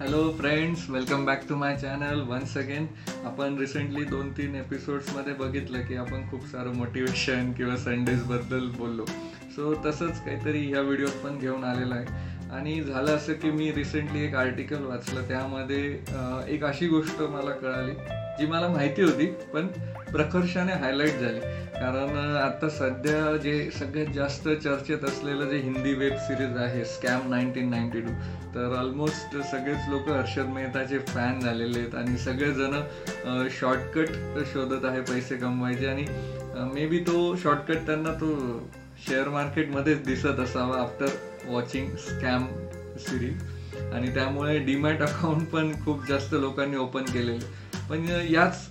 Hello friends welcome back to my channel once again आपण recently दोन तीन एपिसोड्समध्ये बघितलं की आपण खूप सारं मोटिवेशन किंवा संडेजबद्दल बोललो. सो तसंच काहीतरी ह्या व्हिडिओत पण घेऊन आलेलं आहे. आणि झालं असं की मी रिसेंटली एक आर्टिकल वाचलं. त्यामध्ये एक अशी गोष्ट मला कळाली. जी मला माहिती होती पण प्रकर्षाने हायलाईट झाली. कारण आता सध्या जे सगळ्यात जास्त चर्चेत असलेलं जे हिंदी वेब सिरीज आहे स्कॅम नाईन्टीन नाईन्टी टू तर ऑलमोस्ट सगळेच लोक हर्षद मेहताचे फॅन झालेले आहेत आणि सगळेजण शॉर्टकट शोधत आहे पैसे कमवायचे आणि मे बी तो शॉर्टकट त्यांना तो शेअर मार्केटमध्येच दिसत असावा आफ्टर वॉचिंग स्कॅम सिरीज आणि त्यामुळे डीमॅट अकाउंट पण खूप जास्त लोकांनी ओपन केलेले पण याच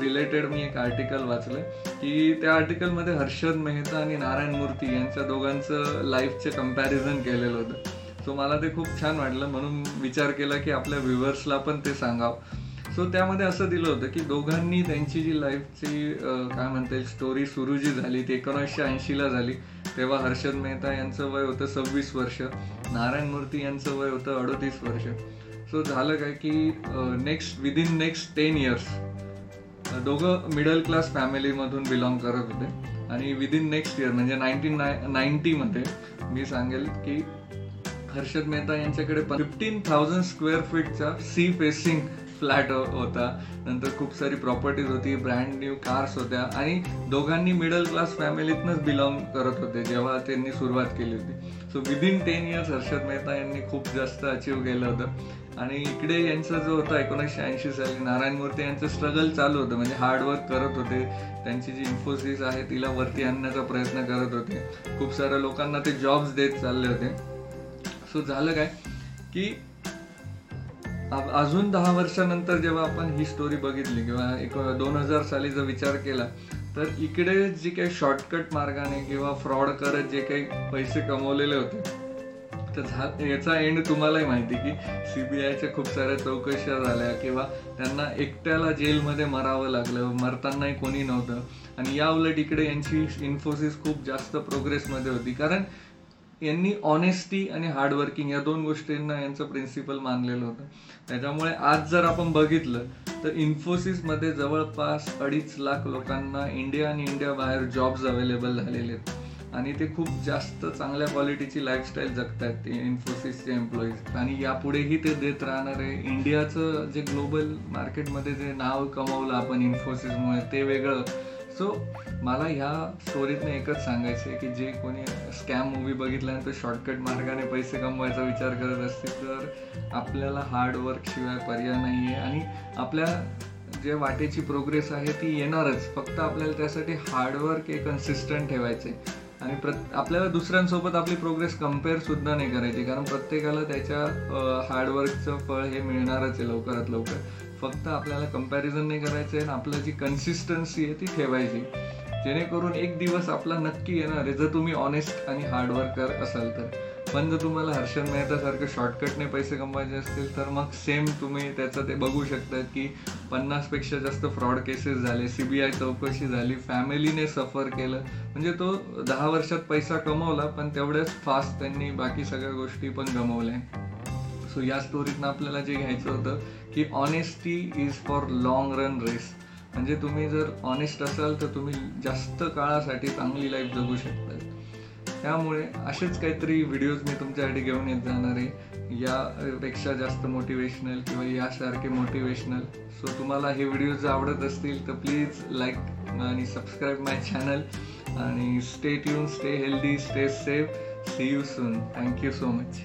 रिलेटेड मी एक आर्टिकल वाचलं की त्या आर्टिकलमध्ये हर्षद मेहता आणि नारायण मूर्ती यांच्या दोघांचं लाईफचे कंपॅरिझन केलेलं होतं. सो मला ते खूप छान वाटलं म्हणून विचार केला की आपल्या व्ह्युअर्सला पण ते सांगावं. सो त्यामध्ये असं दिलं होतं की दोघांनी त्यांची जी लाईफची काय म्हणता येईल स्टोरी सुरू जी झाली ती एकोणीसशे ऐंशीला झाली तेव्हा हर्षद मेहता यांचं वय होतं सव्वीस वर्ष नारायण मूर्ती यांचं वय होतं अडोतीस वर्ष. सो झालं काय की next within next ten years दोघं मिडल क्लास फॅमिलीमधून बिलॉंग करत होते. आणि विदिन नेक्स्ट इयर म्हणजे नाईन्टीन नाय नाईन्टीमध्ये मी सांगेल की हर्षद मेहता यांच्याकडे फिफ्टीन थाउजंड स्क्वेअर फीटचा सी फेसिंग फ्लॅट हो- होता. नंतर खूप सारी प्रॉपर्टीज होती ब्रँड न्यू कार्स होत्या आणि दोघांनी मिडल क्लास फॅमिलीतनंच बिलॉंग करत होते जेव्हा त्यांनी सुरुवात केली होती. So within ten years Harshad Mehta यांनी खूप जास्त अचीव केलं होतं. आणि इकडे यांचा जो होता एकोणीसशे ऐंशी साली नारायण मूर्ती यांचं स्ट्रगल चालू होतं. म्हणजे हार्डवर्क करत होते. त्यांची जी इन्फोसिस आहे तिला वरती आणण्याचा प्रयत्न करत होते. खूप साऱ्या लोकांना ते जॉब्स देत चालले होते. सो झालं काय की अजून दहा वर्षानंतर जेव्हा आपण ही स्टोरी बघितली किंवा एक दोन हजार साली जर विचार केला तर इकडे जे काही शॉर्टकट मार्गाने किंवा फ्रॉड करत जे काही पैसे कमवलेले होते तर झा याचा एंड तुम्हालाही माहिती की सीबीआयच्या खूप साऱ्या चौकशा झाल्या किंवा त्यांना एकट्याला जेलमध्ये मरावं लागलं मरतानाही कोणी नव्हतं. आणि या उलट इकडे यांची इन्फोसिस खूप जास्त प्रोग्रेसमध्ये होती. कारण यांनी ऑनेस्टी आणि हार्डवर्किंग या दोन गोष्टींना यांचं प्रिन्सिपल मानलेलं होतं. त्याच्यामुळे आज जर आपण बघितलं तर इन्फोसिसमध्ये जवळपास अडीच लाख लोकांना इंडिया आणि इंडिया बाहेर जॉब्स अवेलेबल झालेले आहेत. आणि ते खूप जास्त चांगल्या क्वालिटीची लाईफस्टाईल जगतात ते इन्फोसिसचे एम्प्लॉईज आणि यापुढेही ते देत राहणार आहे. इंडियाचं जे ग्लोबल मार्केटमध्ये जे नाव कमावलं आपण इन्फोसिसमुळे ते वेगळं. सो मला ह्या स्टोरीतनं एकच सांगायचं आहे की जे कोणी स्कॅम मूवी बघितल्यानंतर शॉर्टकट मार्गाने पैसे कमवायचा विचार करत असतील तर आपल्याला हार्डवर्कशिवाय पर्याय नाही आहे आणि आपल्या जे वाटेची प्रोग्रेस आहे ती येणारच. फक्त आपल्याला त्यासाठी हार्डवर्क हे कन्सिस्टंट ठेवायचे आणि प्र आपल्याला दुसऱ्यांसोबत आपली प्रोग्रेस कंपेअर सुद्धा नाही करायची कारण प्रत्येकाला त्याच्या हार्डवर्कचं फळ हे मिळणारच आहे लवकरात लवकर. फक्त आपल्याला कंपॅरिझन नाही करायचं आहे आपलं जी कन्सिस्टन्सी आहे ती ठेवायची. जेणेकरून एक दिवस आपला नक्की येणार आहे जर तुम्ही ऑनेस्ट आणि हार्डवर्कर असाल तर. पण जर तुम्हाला हर्षद मेहतासारखं शॉर्टकटने पैसे कमवायचे असतील तर मग सेम तुम्ही त्याचं ते बघू शकता की पन्नासपेक्षा जास्त फ्रॉड केसेस झाले सीबीआय चौकशी झाली फॅमिलीने सफर केलं. म्हणजे तो दहा वर्षात पैसा कमवला पण तेवढ्याच फास्ट त्यांनी बाकी सगळ्या गोष्टी पण गमवल्या. सो या स्टोरीतनं आपल्याला जे घ्यायचं होतं की honesty is for long run race म्हणजे तुम्ही जर ऑनेस्ट असाल तर तुम्ही जास्त काळासाठी चांगली लाईफ जगू शकता त्यामुळे असेच काहीतरी व्हिडिओज मी तुमच्यासाठी घेऊन येत जाणार आहे. यापेक्षा जास्त मोटिवेशनल किंवा यासारखे मोटिवेशनल सो तुम्हाला हे व्हिडिओज आवडत असतील तर प्लीज लाईक आणि सबस्क्राईब माय चॅनल आणि stay tune stay healthy stay safe see you soon thank you so much